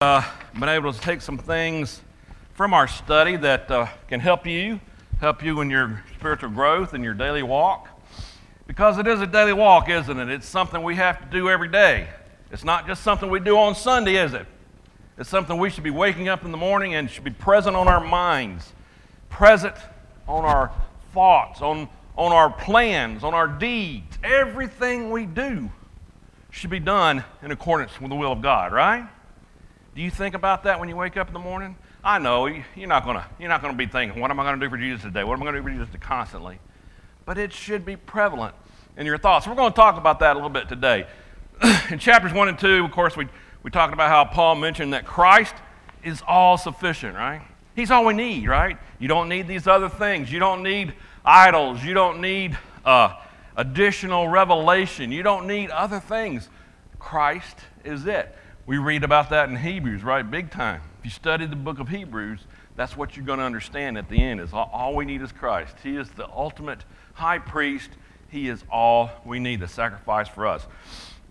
uh, been able to take some things from our study that uh, can help you, help you in your spiritual growth and your daily walk. Because it is a daily walk, isn't it? It's something we have to do every day. It's not just something we do on Sunday, is it? It's something we should be waking up in the morning and should be present on our minds, present on our thoughts, on, on our plans, on our deeds. Everything we do should be done in accordance with the will of God, right? Do you think about that when you wake up in the morning? I know you're not gonna you're not gonna be thinking, what am I gonna do for Jesus today? What am I gonna do for Jesus constantly? But it should be prevalent in your thoughts. We're going to talk about that a little bit today. in chapters one and two, of course, we we talked about how Paul mentioned that Christ is all sufficient, right? He's all we need, right? You don't need these other things. You don't need idols. You don't need uh, additional revelation. You don't need other things. Christ is it. We read about that in Hebrews, right? Big time. If you study the book of Hebrews, that's what you're going to understand at the end is all, we need is Christ. He is the ultimate high priest. He is all we need, the sacrifice for us.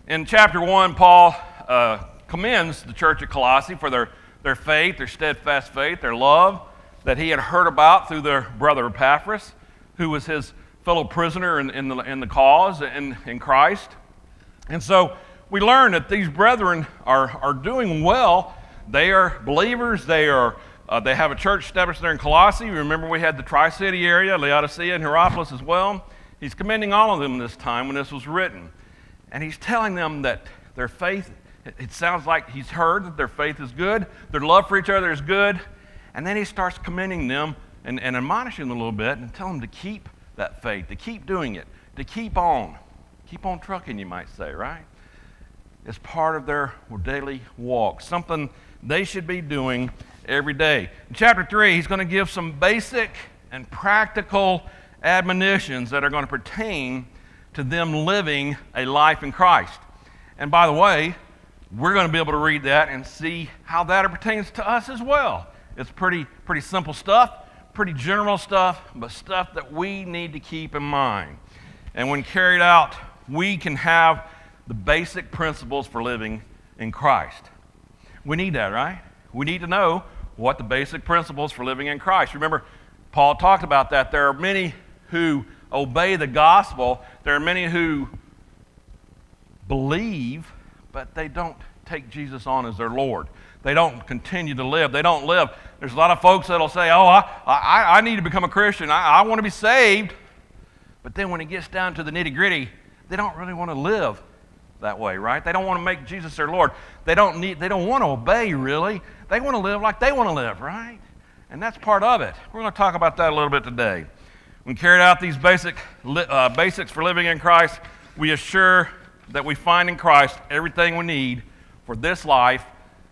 In chapter 1, Paul uh, commends the church at Colossae for their, their faith, their steadfast faith, their love that he had heard about through their brother Epaphras, who was his fellow prisoner in, in, the, in the cause in, in Christ. And so we learn that these brethren are, are doing well. They are believers. They, are, uh, they have a church established there in Colossae. Remember, we had the Tri City area, Laodicea, and Hierapolis as well. He's commending all of them this time when this was written. And he's telling them that their faith, it sounds like he's heard that their faith is good, their love for each other is good. And then he starts commending them and, and admonishing them a little bit and telling them to keep that faith, to keep doing it, to keep on. Keep on trucking, you might say, right? As part of their daily walk, something they should be doing every day. In chapter 3, he's going to give some basic and practical admonitions that are going to pertain to them living a life in Christ. And by the way, we're going to be able to read that and see how that pertains to us as well. It's pretty, pretty simple stuff, pretty general stuff, but stuff that we need to keep in mind. And when carried out, we can have the basic principles for living in Christ. We need that, right? We need to know what the basic principles for living in Christ. Remember, Paul talked about that. There are many who obey the gospel, there are many who believe, but they don't take Jesus on as their Lord. They don't continue to live. They don't live. There's a lot of folks that'll say, Oh, I, I, I need to become a Christian. I, I want to be saved. But then when it gets down to the nitty gritty, they don't really want to live that way, right? They don't want to make Jesus their Lord. They don't need they don't want to obey really. They want to live like they want to live, right? And that's part of it. We're going to talk about that a little bit today. When carried out these basic uh, basics for living in Christ, we assure that we find in Christ everything we need for this life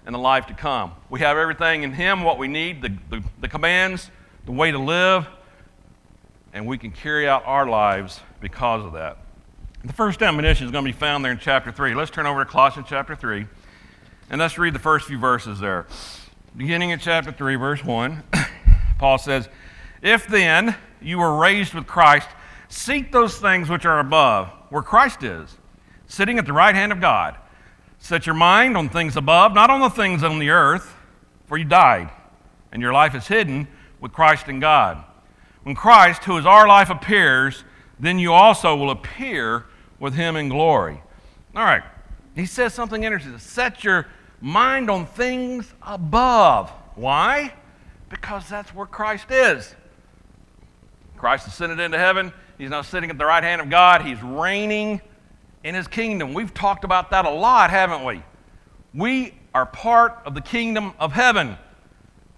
and the life to come. We have everything in Him, what we need, the, the, the commands, the way to live, and we can carry out our lives because of that. The first admonition is going to be found there in chapter 3. Let's turn over to Colossians chapter 3, and let's read the first few verses there. Beginning in chapter 3, verse 1, Paul says, If then you were raised with Christ, seek those things which are above, where Christ is, sitting at the right hand of God. Set your mind on things above, not on the things on the earth, for you died, and your life is hidden with Christ in God. When Christ, who is our life, appears, then you also will appear with him in glory. All right. He says something interesting. Set your mind on things above. Why? Because that's where Christ is. Christ ascended into heaven. He's now sitting at the right hand of God. He's reigning in his kingdom. We've talked about that a lot, haven't we? We are part of the kingdom of heaven.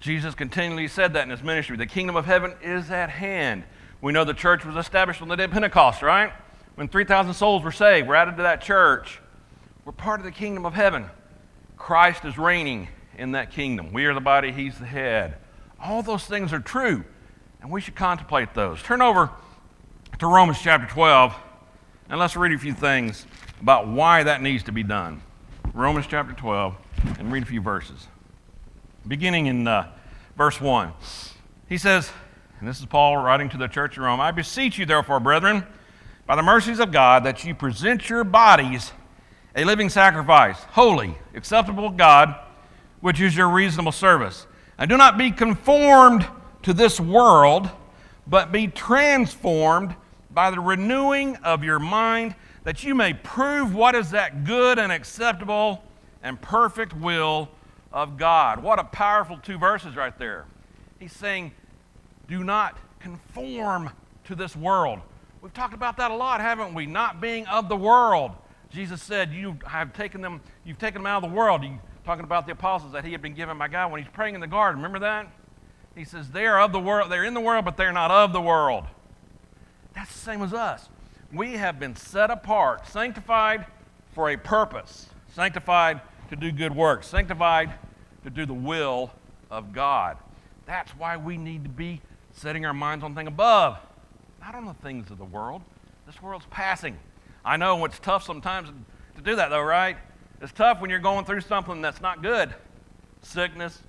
Jesus continually said that in his ministry. The kingdom of heaven is at hand. We know the church was established on the day of Pentecost, right? When 3,000 souls were saved, were added to that church. We're part of the kingdom of heaven. Christ is reigning in that kingdom. We are the body, He's the head. All those things are true, and we should contemplate those. Turn over to Romans chapter 12, and let's read a few things about why that needs to be done. Romans chapter 12, and read a few verses. Beginning in uh, verse 1, he says, and this is Paul writing to the church of Rome I beseech you, therefore, brethren, by the mercies of God that you present your bodies a living sacrifice, holy, acceptable to God, which is your reasonable service. And do not be conformed to this world, but be transformed by the renewing of your mind, that you may prove what is that good and acceptable and perfect will of God. What a powerful two verses right there. He's saying, do not conform to this world. We've talked about that a lot, haven't we? Not being of the world. Jesus said, You have taken them, you've taken them out of the world. You talking about the apostles that he had been given by God when he's praying in the garden. Remember that? He says, They are of the world, they're in the world, but they're not of the world. That's the same as us. We have been set apart, sanctified for a purpose, sanctified to do good works, sanctified to do the will of God. That's why we need to be setting our minds on things above, not on the things of the world. This world's passing. I know it's tough sometimes to do that, though, right? It's tough when you're going through something that's not good sickness,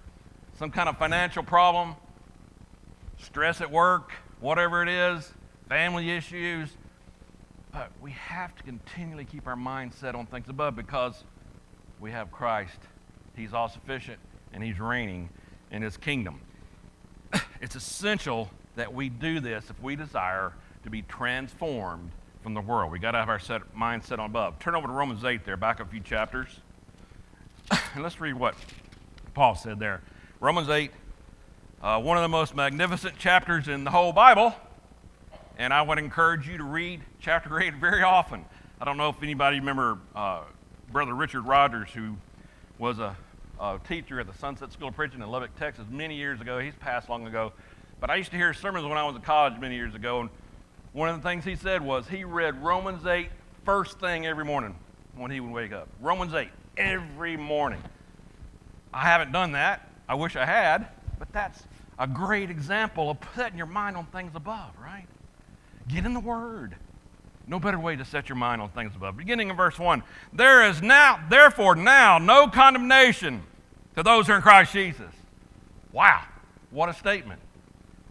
some kind of financial problem, stress at work, whatever it is, family issues. But we have to continually keep our mind set on things above because we have Christ. He's all sufficient and He's reigning in His kingdom. It's essential that we do this if we desire to be transformed from the world. We got to have our set, mind set on above. Turn over to Romans 8 there, back a few chapters. and let's read what Paul said there. Romans 8, uh, one of the most magnificent chapters in the whole Bible. And I would encourage you to read chapter 8 very often. I don't know if anybody remember uh, Brother Richard Rogers, who was a, a, teacher at the Sunset School of Preaching in Lubbock, Texas, many years ago. He's passed long ago. But I used to hear sermons when I was in college many years ago. And one of the things he said was he read Romans 8 first thing every morning when he would wake up. Romans 8 every morning. I haven't done that. I wish I had, but that's a great example of setting your mind on things above, right? Get in the Word. No better way to set your mind on things above. Beginning in verse 1 There is now, therefore, now no condemnation to those who are in Christ Jesus. Wow, what a statement.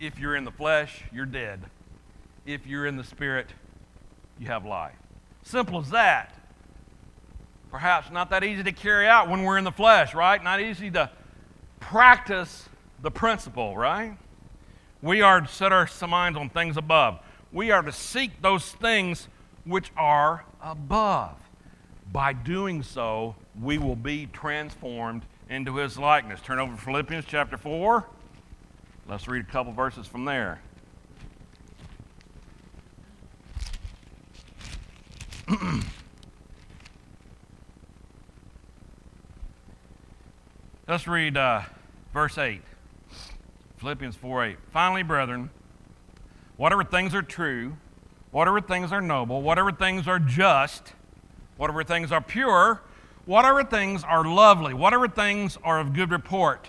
If you're in the flesh, you're dead if you're in the Spirit, you have life. Simple as that. Perhaps not that easy to carry out when we're in the flesh, right? Not easy to practice the principle, right? We are to set our minds on things above. We are to seek those things which are above. By doing so, we will be transformed into his likeness. Turn over to Philippians chapter 4. Let's read a couple verses from there. Let's read uh, verse 8. Philippians 4 8. Finally, brethren, whatever things are true, whatever things are noble, whatever things are just, whatever things are pure, whatever things are lovely, whatever things are of good report,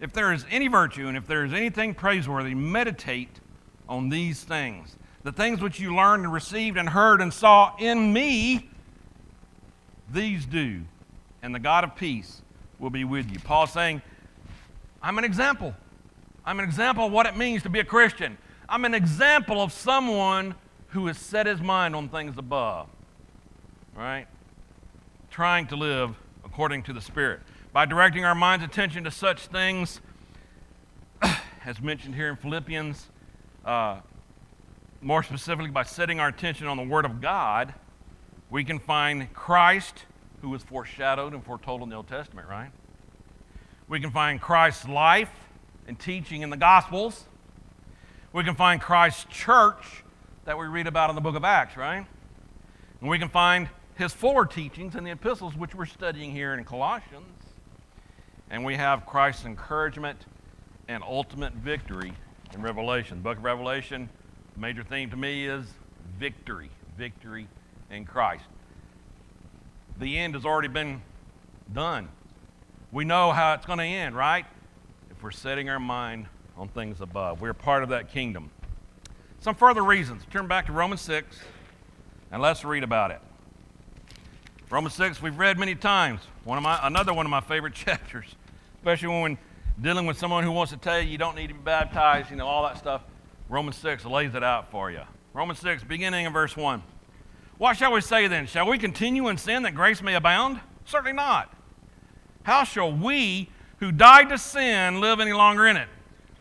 if there is any virtue and if there is anything praiseworthy, meditate on these things. The things which you learned and received and heard and saw in me, these do, and the God of peace will be with you. Paul saying, I'm an example. I'm an example of what it means to be a Christian. I'm an example of someone who has set his mind on things above, right? Trying to live according to the Spirit. By directing our mind's attention to such things, as mentioned here in Philippians, uh, more specifically by setting our attention on the Word of God, we can find Christ, who was foreshadowed and foretold in the Old Testament, right? We can find Christ's life and teaching in the Gospels. We can find Christ's church that we read about in the book of Acts, right? And we can find his fuller teachings in the epistles, which we're studying here in Colossians. And we have Christ's encouragement and ultimate victory in Revelation. The book of Revelation, the major theme to me is victory, victory in Christ. The end has already been done. We know how it's going to end, right? If we're setting our mind on things above, we're part of that kingdom. Some further reasons. Turn back to Romans 6 and let's read about it. Romans 6, we've read many times. One of my, another one of my favorite chapters, especially when dealing with someone who wants to tell you you don't need to be baptized, you know, all that stuff. Romans 6 lays it out for you. Romans 6, beginning in verse 1. What shall we say then? Shall we continue in sin that grace may abound? Certainly not. How shall we who died to sin live any longer in it?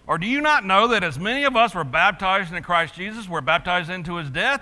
Or do you not know that as many of us were baptized into Christ Jesus, we were baptized into his death?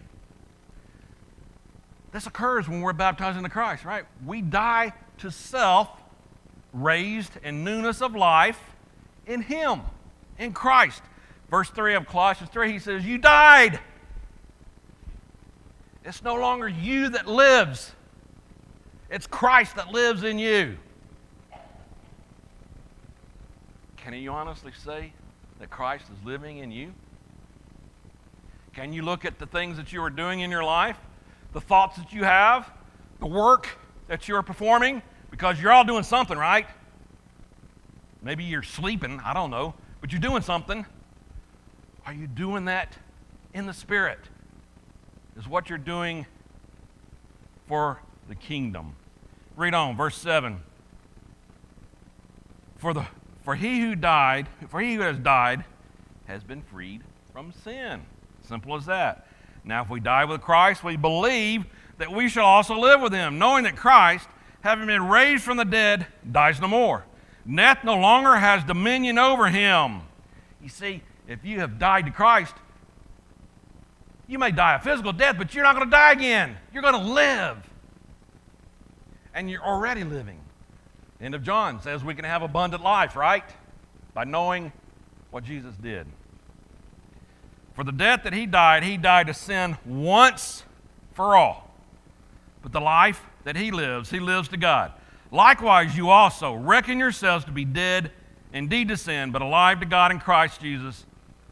This occurs when we're baptized into Christ, right? We die to self, raised in newness of life in Him, in Christ. Verse 3 of Colossians 3, he says, You died. It's no longer you that lives, it's Christ that lives in you. Can you honestly say that Christ is living in you? Can you look at the things that you are doing in your life, the thoughts that you have, the work that you are performing? Because you're all doing something, right? Maybe you're sleeping, I don't know, but you're doing something. Are you doing that in the Spirit? Is what you're doing for the kingdom. Read on, verse 7. For, the, for he who died, for he who has died, has been freed from sin. Simple as that. Now, if we die with Christ, we believe that we shall also live with him, knowing that Christ, having been raised from the dead, dies no more. Death no longer has dominion over him. You see, if you have died to Christ, you may die a physical death, but you're not going to die again. You're going to live. And you're already living. end of John says we can have abundant life, right? By knowing what Jesus did. For the death that he died, he died to sin once for all. But the life that he lives, he lives to God. Likewise, you also reckon yourselves to be dead indeed to sin, but alive to God in Christ Jesus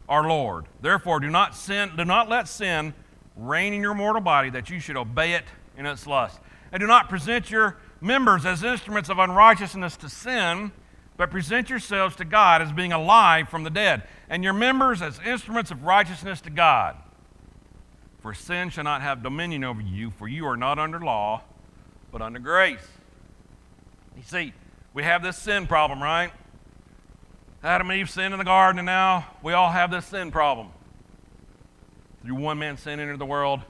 our Lord. Therefore, do not sin, do not let sin reign in your mortal body, that you should obey it in its lust. And do not present your members as instruments of unrighteousness to sin, but present yourselves to God as being alive from the dead, and your members as instruments of righteousness to God. For sin shall not have dominion over you, for you are not under law, but under grace. You see, we have this sin problem, right? Adam and Eve sinned in the garden, and now we all have this sin problem. Through one man's sin entered the world,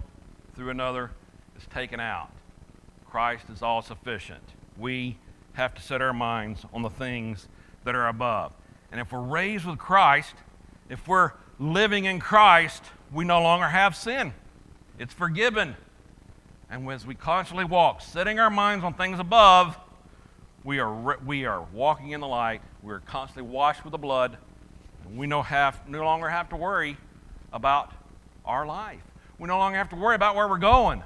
through another is taken out. Christ is all sufficient. We have to set our minds on the things that are above. And if we're raised with Christ, if we're living in Christ, we no longer have sin. It's forgiven. And as we constantly walk, setting our minds on things above, we are, we are walking in the light. We're constantly washed with the blood. And we no, have, no longer have to worry about our life. We no longer have to worry about where we're going.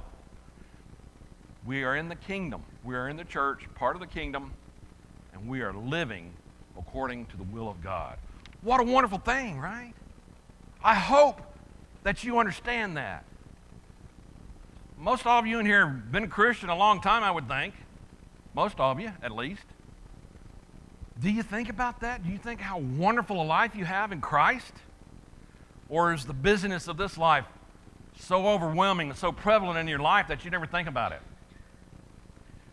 We are in the kingdom. We are in the church, part of the kingdom, and we are living according to the will of God. What a wonderful thing, right? I hope that you understand that. Most of you in here have been a Christian a long time, I would think. Most of you, at least. Do you think about that? Do you think how wonderful a life you have in Christ? Or is the busyness of this life so overwhelming and so prevalent in your life that you never think about it?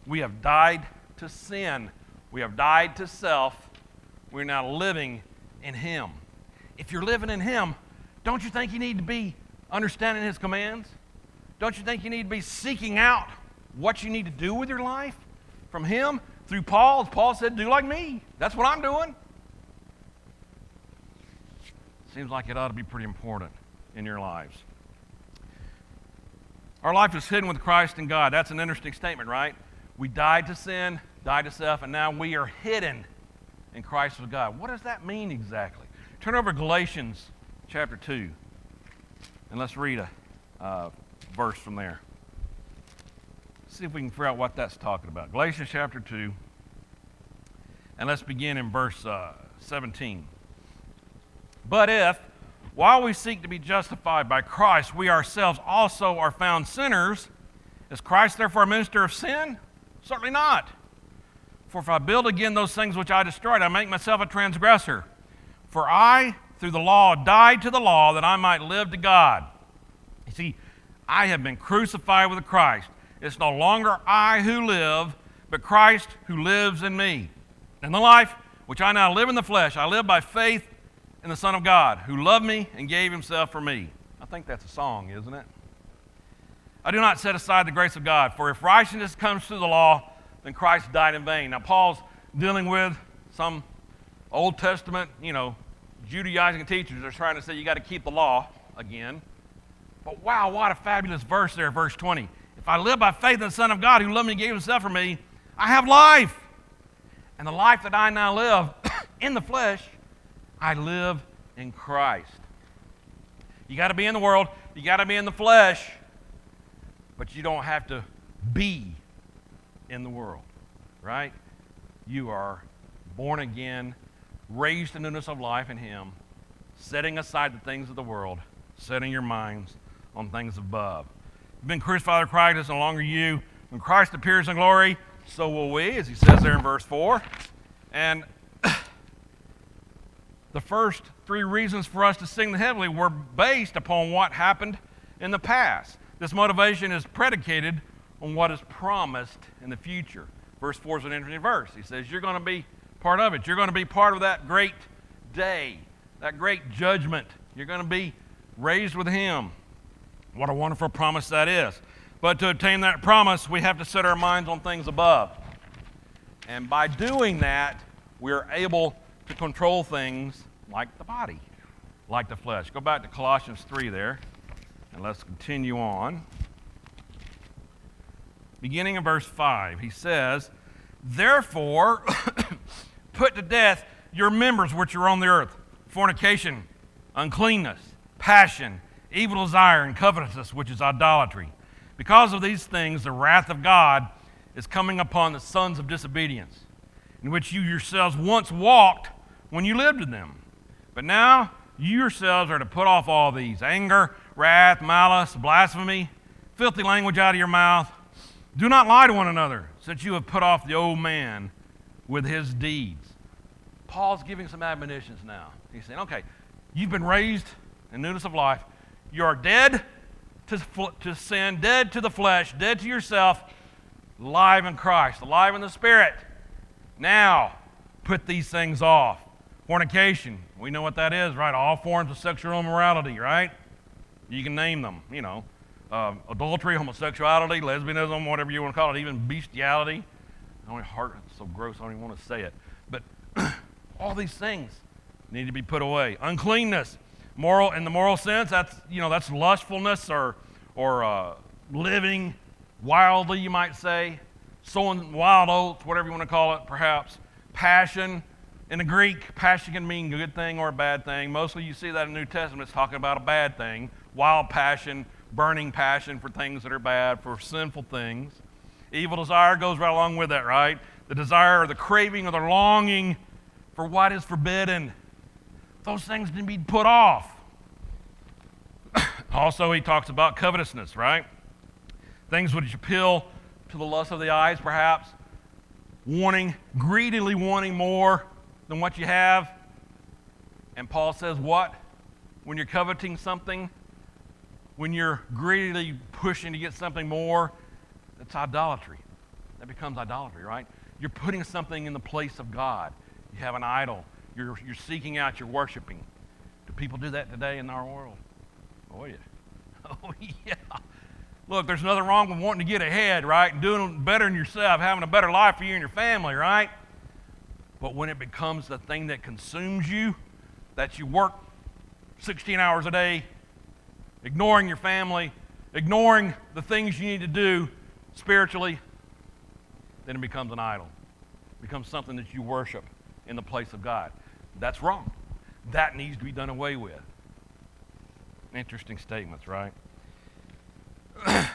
We have died to sin, we have died to self. We're now living in Him. If you're living in Him, don't you think you need to be understanding His commands? Don't you think you need to be seeking out what you need to do with your life from Him? Through Paul, Paul said, do like me. That's what I'm doing. Seems like it ought to be pretty important in your lives. Our life is hidden with Christ in God. That's an interesting statement, right? We died to sin, died to self, and now we are hidden in Christ with God. What does that mean exactly? Turn over Galatians chapter 2, and let's read a uh, verse from there. See if we can figure out what that's talking about. Galatians chapter 2, and let's begin in verse uh, 17. But if, while we seek to be justified by Christ, we ourselves also are found sinners, is Christ therefore a minister of sin? Certainly not. For if I build again those things which I destroyed, I make myself a transgressor. For I, through the law, died to the law that I might live to God. You see, I have been crucified with Christ. It's no longer I who live, but Christ who lives in me. And the life which I now live in the flesh, I live by faith in the Son of God, who loved me and gave himself for me. I think that's a song, isn't it? I do not set aside the grace of God, for if righteousness comes through the law, then Christ died in vain. Now, Paul's dealing with some Old Testament, you know, Judaizing teachers are trying to say you got to keep the law again. But wow, what a fabulous verse there, verse 20. If I live by faith in the Son of God who loved me and gave himself for me, I have life. And the life that I now live in the flesh, I live in Christ. You got to be in the world, you got to be in the flesh, but you don't have to be in the world, right? You are born again, raised in newness of life in Him, setting aside the things of the world, setting your minds on things above. You've been crucified with Christ, it's no longer you. When Christ appears in glory, so will we, as he says there in verse 4. And the first three reasons for us to sing the heavenly were based upon what happened in the past. This motivation is predicated on what is promised in the future. Verse 4 is an interesting verse. He says, You're going to be part of it. You're going to be part of that great day, that great judgment. You're going to be raised with Him. What a wonderful promise that is. But to obtain that promise, we have to set our minds on things above. And by doing that, we're able to control things like the body, like the flesh. Go back to Colossians 3 there, and let's continue on. Beginning in verse 5, he says, Therefore, put to death your members which are on the earth fornication, uncleanness, passion, evil desire, and covetousness, which is idolatry. Because of these things, the wrath of God is coming upon the sons of disobedience, in which you yourselves once walked when you lived in them. But now you yourselves are to put off all these anger, wrath, malice, blasphemy, filthy language out of your mouth. Do not lie to one another, since you have put off the old man with his deeds. Paul's giving some admonitions now. He's saying, okay, you've been raised in newness of life. You're dead to, to sin, dead to the flesh, dead to yourself, alive in Christ, alive in the Spirit. Now, put these things off. Fornication, we know what that is, right? All forms of sexual immorality, right? You can name them, you know. Uh, adultery, homosexuality, lesbianism, whatever you want to call it, even bestiality. My heart is so gross, I don't even want to say it. But all these things need to be put away. Uncleanness, moral in the moral sense, that's you know that's lustfulness or or uh, living wildly, you might say, sowing wild oats, whatever you want to call it, perhaps. Passion. In the Greek, passion can mean a good thing or a bad thing. Mostly you see that in the New Testament, it's talking about a bad thing. Wild passion, burning passion for things that are bad, for sinful things. Evil desire goes right along with that, right? The desire or the craving or the longing for what is forbidden. Those things to be put off. Also, he talks about covetousness, right? Things which appeal to the lust of the eyes, perhaps. Wanting, greedily wanting more than what you have. And Paul says, what? When you're coveting something, when you're greedily pushing to get something more, that's idolatry. That becomes idolatry, right? You're putting something in the place of God. You have an idol. You're, you're seeking out, you're worshiping. Do people do that today in our world? Oh, yeah. Oh, yeah. Look, there's nothing wrong with wanting to get ahead, right? And doing better than yourself, having a better life for you and your family, right? But when it becomes the thing that consumes you, that you work 16 hours a day, ignoring your family, ignoring the things you need to do spiritually, then it becomes an idol. It becomes something that you worship in the place of God. That's wrong. That needs to be done away with. Interesting statements, right?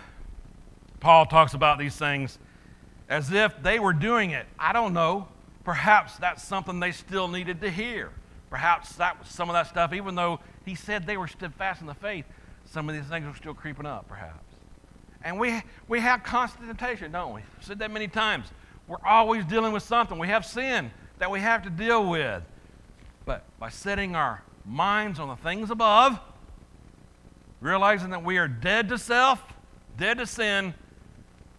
Paul talks about these things as if they were doing it. I don't know. Perhaps that's something they still needed to hear. Perhaps that was some of that stuff, even though he said they were steadfast in the faith, some of these things are still creeping up, perhaps. And we, we have constant temptation, don't we? I've said that many times. We're always dealing with something. We have sin that we have to deal with. But by setting our minds on the things above, realizing that we are dead to self, dead to sin,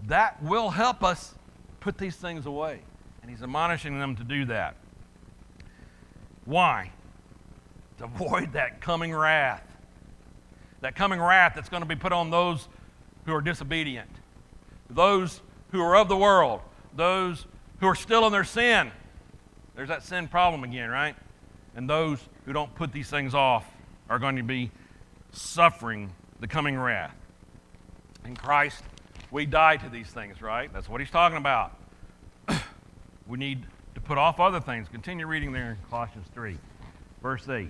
that will help us put these things away. And he's admonishing them to do that. Why? To avoid that coming wrath. That coming wrath that's going to be put on those who are disobedient, those who are of the world, those who are still in their sin. There's that sin problem again, right? And those who don't put these things off are going to be suffering the coming wrath. In Christ, we die to these things, right? That's what he's talking about. we need to put off other things. Continue reading there in Colossians 3, verse 8.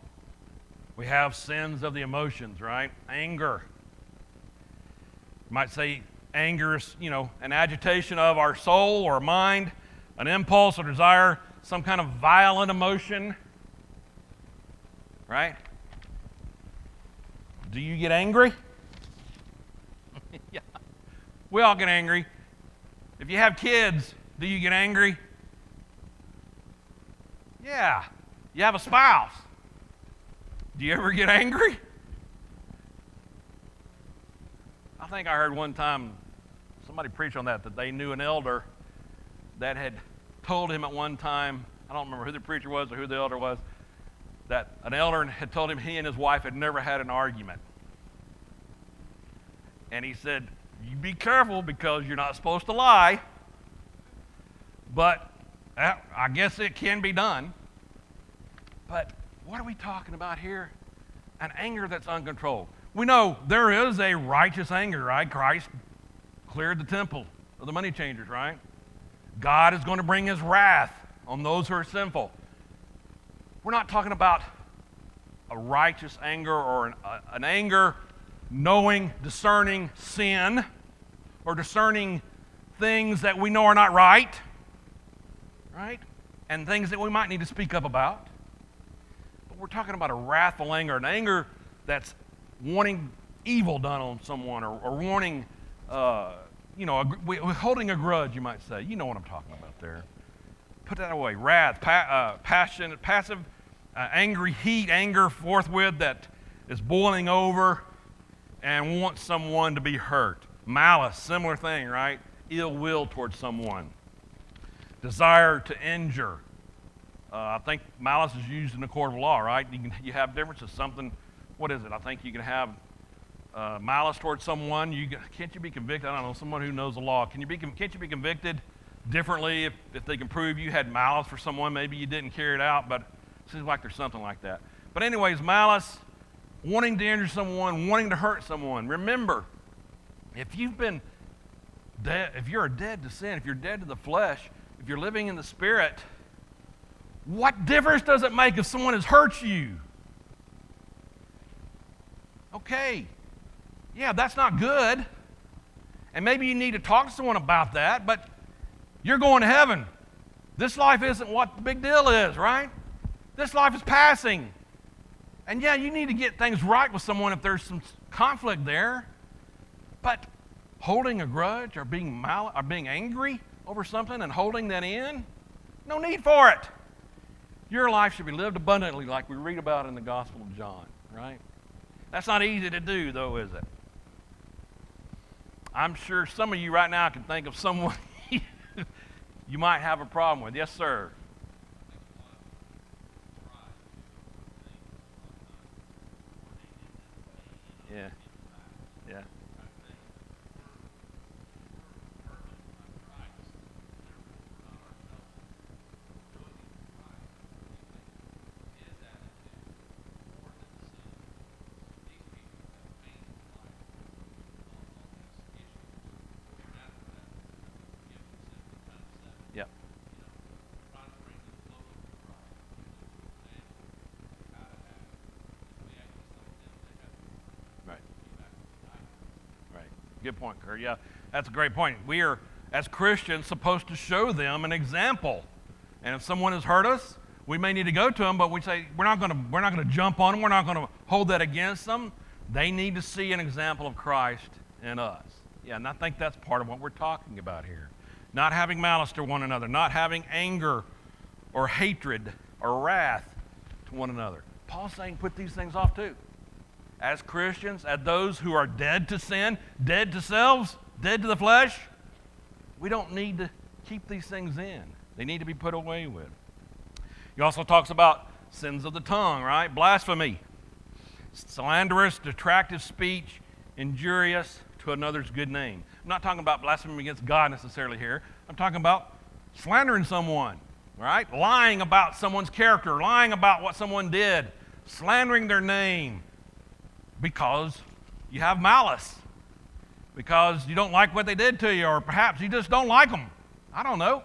We have sins of the emotions, right? Anger. You might say anger is, you know, an agitation of our soul or mind, an impulse or desire, some kind of violent emotion, right? Do you get angry? yeah. We all get angry. If you have kids, do you get angry? Yeah. You have a spouse. Do you ever get angry? I think I heard one time somebody preach on that, that they knew an elder that had told him at one time, I don't remember who the preacher was or who the elder was, that an elder had told him he and his wife had never had an argument. And he said, You be careful because you're not supposed to lie. But uh, I guess it can be done. But what are we talking about here? An anger that's uncontrolled. We know there is a righteous anger, right? Christ cleared the temple of the money changers, right? God is going to bring his wrath on those who are sinful. We're not talking about a righteous anger or an, uh, an anger knowing, discerning sin or discerning things that we know are not right, right? And things that we might need to speak up about. We're talking about a wrathful anger, an anger that's wanting evil done on someone or, or wanting, uh, you know, a, holding a grudge, you might say. You know what I'm talking about there. Put that away. Wrath, pa- uh, passion, passive, uh, angry heat, anger forthwith that is boiling over and wants someone to be hurt. Malice, similar thing, right? Ill will towards someone. Desire to injure. Uh, I think malice is used in the court of law, right? You, can, you have differences. Something, what is it? I think you can have uh, malice towards someone. You can't you be convicted? I don't know. Someone who knows the law. Can you be? Can't you be convicted differently if, if they can prove you had malice for someone? Maybe you didn't carry it out, but it seems like there's something like that. But anyways, malice wanting to injure someone, wanting to hurt someone. Remember, If you've been dead, if you're dead to sin, if you're dead to the flesh, if you're living in the spirit, what difference does it make if someone has hurt you? Okay, yeah, that's not good. And maybe you need to talk to someone about that, but you're going to heaven. This life isn't what the big deal is, right? This life is passing. And yeah, you need to get things right with someone if there's some conflict there. But holding a grudge or being mal- or being angry over something and holding that in, no need for it. Your life should be lived abundantly like we read about in the Gospel of John, right? That's not easy to do, though, is it? I'm sure some of you right now can think of someone you might have a problem with. Yes, sir. Yeah. Good point, Kurt. Yeah, that's a great point. We are, as Christians, supposed to show them an example. And if someone has hurt us, we may need to go to them, but we say we're not going to we're not going to jump on them. We're not going to hold that against them. They need to see an example of Christ in us. Yeah, and I think that's part of what we're talking about here. Not having malice to one another, not having anger or hatred or wrath to one another. Paul's saying put these things off too as Christians, as those who are dead to sin, dead to selves, dead to the flesh, we don't need to keep these things in. They need to be put away with. He also talks about sins of the tongue, right? Blasphemy, slanderous, detractive speech, injurious to another's good name. I'm not talking about blasphemy against God necessarily here. I'm talking about slandering someone, right? Lying about someone's character, lying about what someone did, slandering their name, because you have malice, because you don't like what they did to you, or perhaps you just don't like them. I don't know.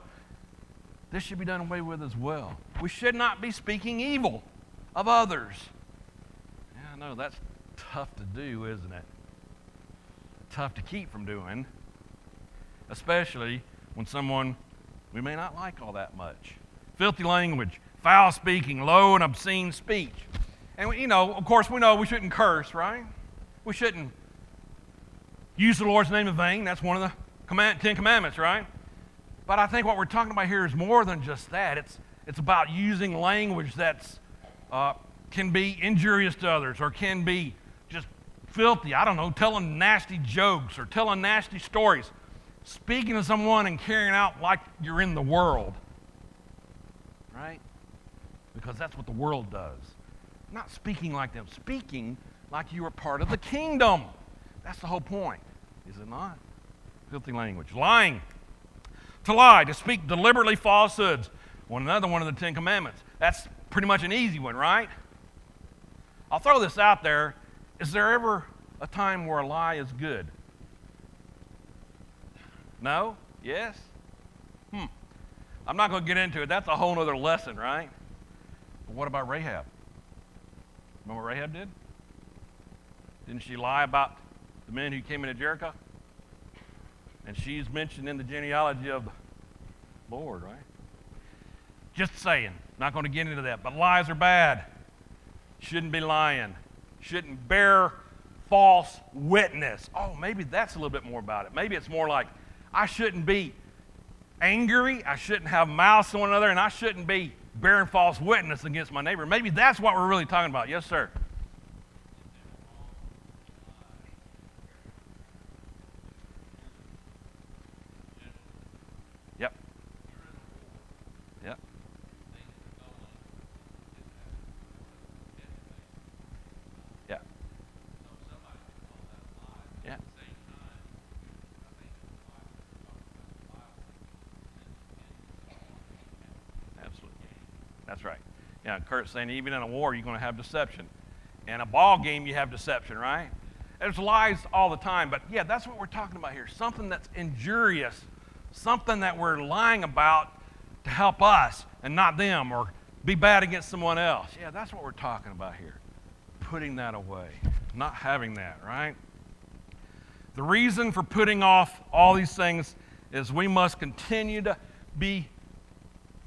This should be done away with as well. We should not be speaking evil of others. Yeah, I know that's tough to do, isn't it? Tough to keep from doing, especially when someone we may not like all that much. Filthy language, foul speaking, low and obscene speech. And, you know, of course, we know we shouldn't curse, right? We shouldn't use the Lord's name in vain. That's one of the command, Ten Commandments, right? But I think what we're talking about here is more than just that. It's, it's about using language that's uh, can be injurious to others or can be just filthy. I don't know, telling nasty jokes or telling nasty stories. Speaking to someone and carrying out like you're in the world, right? Because that's what the world does. Not speaking like them, speaking like you are part of the kingdom. That's the whole point, is it not? Filthy language. Lying. To lie, to speak deliberately falsehoods. One another one of the Ten Commandments. That's pretty much an easy one, right? I'll throw this out there. Is there ever a time where a lie is good? No? Yes? Hmm. I'm not going to get into it. That's a whole other lesson, right? But what about Rahab? Remember what Rahab did? Didn't she lie about the men who came into Jericho? And she's mentioned in the genealogy of the Lord, right? Just saying. Not going to get into that. But lies are bad. Shouldn't be lying. Shouldn't bear false witness. Oh, maybe that's a little bit more about it. Maybe it's more like I shouldn't be angry. I shouldn't have mouths to one another, and I shouldn't be bearing false witness against my neighbor. Maybe that's what we're really talking about. Yes, sir. Yep. Yep. Yeah. Yeah. Absolutely. That's right. Kurt's saying even in a war, you're going to have deception. In a ball game, you have deception, right? There's lies all the time, but yeah, that's what we're talking about here. Something that's injurious, something that we're lying about to help us and not them or be bad against someone else. Yeah, that's what we're talking about here. Putting that away, not having that, right? The reason for putting off all these things is we must continue to be,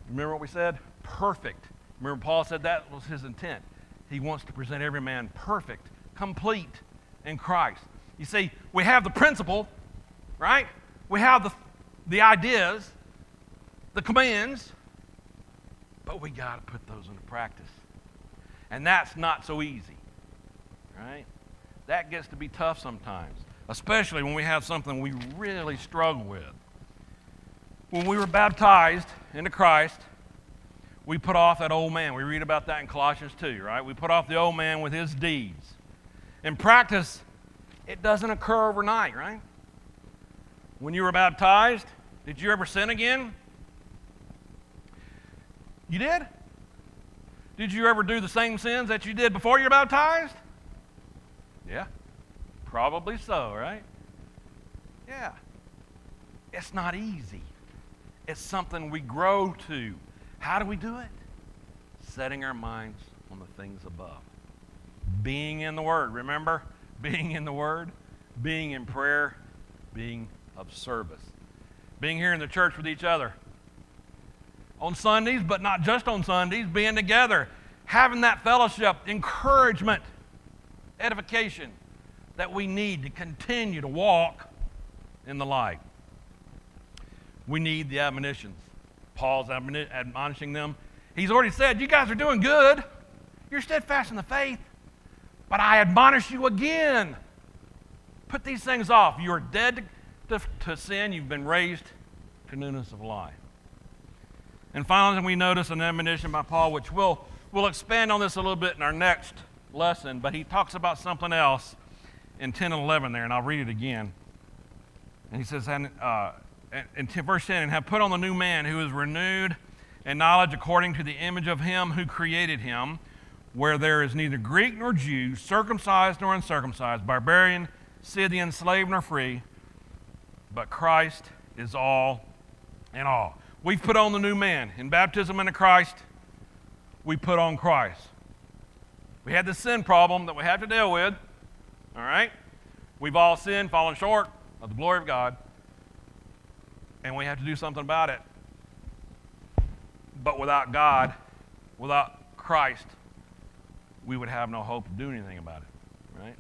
remember what we said? Perfect. Remember, Paul said that was his intent. He wants to present every man perfect, complete in Christ. You see, we have the principle, right? We have the, the ideas, the commands, but we got to put those into practice. And that's not so easy, right? That gets to be tough sometimes, especially when we have something we really struggle with. When we were baptized into Christ, we put off that old man. We read about that in Colossians 2, right? We put off the old man with his deeds. In practice, it doesn't occur overnight, right? When you were baptized, did you ever sin again? You did? Did you ever do the same sins that you did before you were baptized? Yeah, probably so, right? Yeah. It's not easy. It's something we grow to. How do we do it? Setting our minds on the things above. Being in the Word. Remember? Being in the Word, being in prayer, being of service. Being here in the church with each other. On Sundays, but not just on Sundays, being together. Having that fellowship, encouragement, edification that we need to continue to walk in the light. We need the admonitions. Paul's admonishing them. He's already said, You guys are doing good. You're steadfast in the faith. But I admonish you again. Put these things off. You are dead to, to sin. You've been raised to newness of life. And finally, we notice an admonition by Paul, which we'll, we'll expand on this a little bit in our next lesson, but he talks about something else in 10 and 11 there, and I'll read it again. And he says, uh, in verse 10, and have put on the new man who is renewed in knowledge according to the image of him who created him, where there is neither Greek nor Jew, circumcised nor uncircumcised, barbarian, Scythian, slave nor free, but Christ is all in all. We've put on the new man. In baptism into Christ, we put on Christ. We had the sin problem that we have to deal with, all right? We've all sinned, fallen short of the glory of God and we have to do something about it. But without God, without Christ, we would have no hope of doing anything about it, right?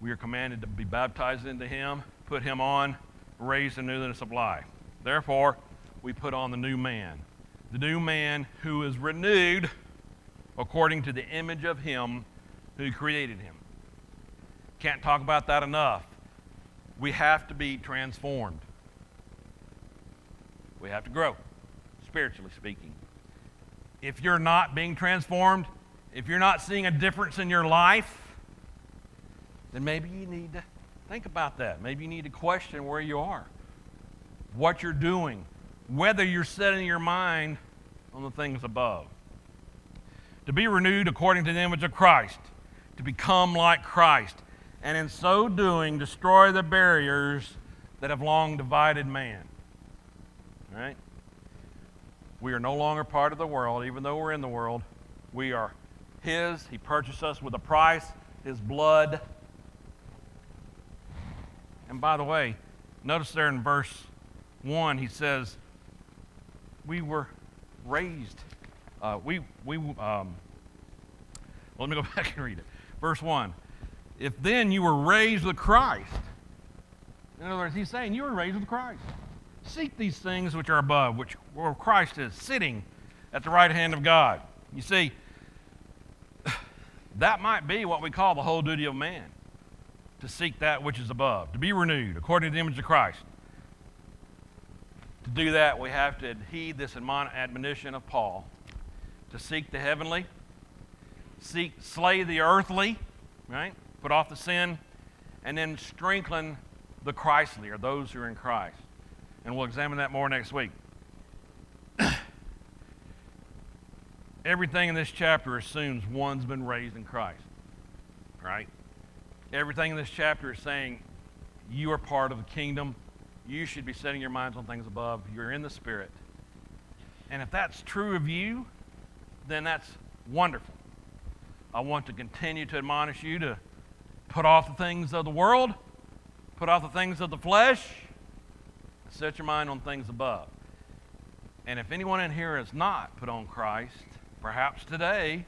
We are commanded to be baptized into Him, put Him on, raised in newness of life. Therefore, we put on the new man, the new man who is renewed according to the image of Him who created him. Can't talk about that enough. We have to be transformed. We have to grow, spiritually speaking. If you're not being transformed, if you're not seeing a difference in your life, then maybe you need to think about that. Maybe you need to question where you are, what you're doing, whether you're setting your mind on the things above. To be renewed according to the image of Christ, to become like Christ, and in so doing, destroy the barriers that have long divided man. Right? We are no longer part of the world, even though we're in the world. We are His. He purchased us with a price, His blood. And by the way, notice there in verse 1, he says, We were raised. Uh, we, we, um, let me go back and read it. Verse 1 If then you were raised with Christ, in other words, he's saying you were raised with Christ. Seek these things which are above, which where Christ is sitting at the right hand of God. You see, that might be what we call the whole duty of man to seek that which is above, to be renewed according to the image of Christ. To do that, we have to heed this admonition of Paul to seek the heavenly, seek, slay the earthly, right? Put off the sin, and then strengthen the Christly, or those who are in Christ and we'll examine that more next week. Everything in this chapter assumes one's been raised in Christ, right? Everything in this chapter is saying you are part of the kingdom. You should be setting your minds on things above. You're in the Spirit. And if that's true of you, then that's wonderful. I want to continue to admonish you to put off the things of the world, put off the things of the flesh, set your mind on things above. And if anyone in here has not put on Christ, perhaps today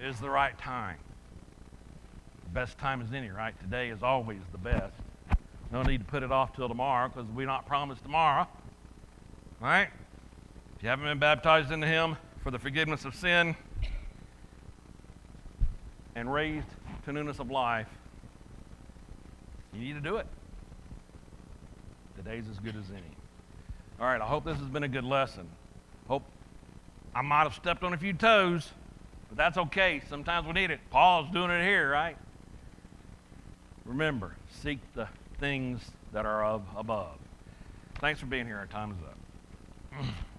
is the right time. Best time as any, right? Today is always the best. No need to put it off till tomorrow because we're not promised tomorrow. Right? If you haven't been baptized into Him for the forgiveness of sin and raised to newness of life, you need to do it. Today's as good as any. All right, I hope this has been a good lesson. Hope I might have stepped on a few toes, but that's okay. Sometimes we need it. Paul's doing it here, right? Remember, seek the things that are of above. Thanks for being here. Our time is up.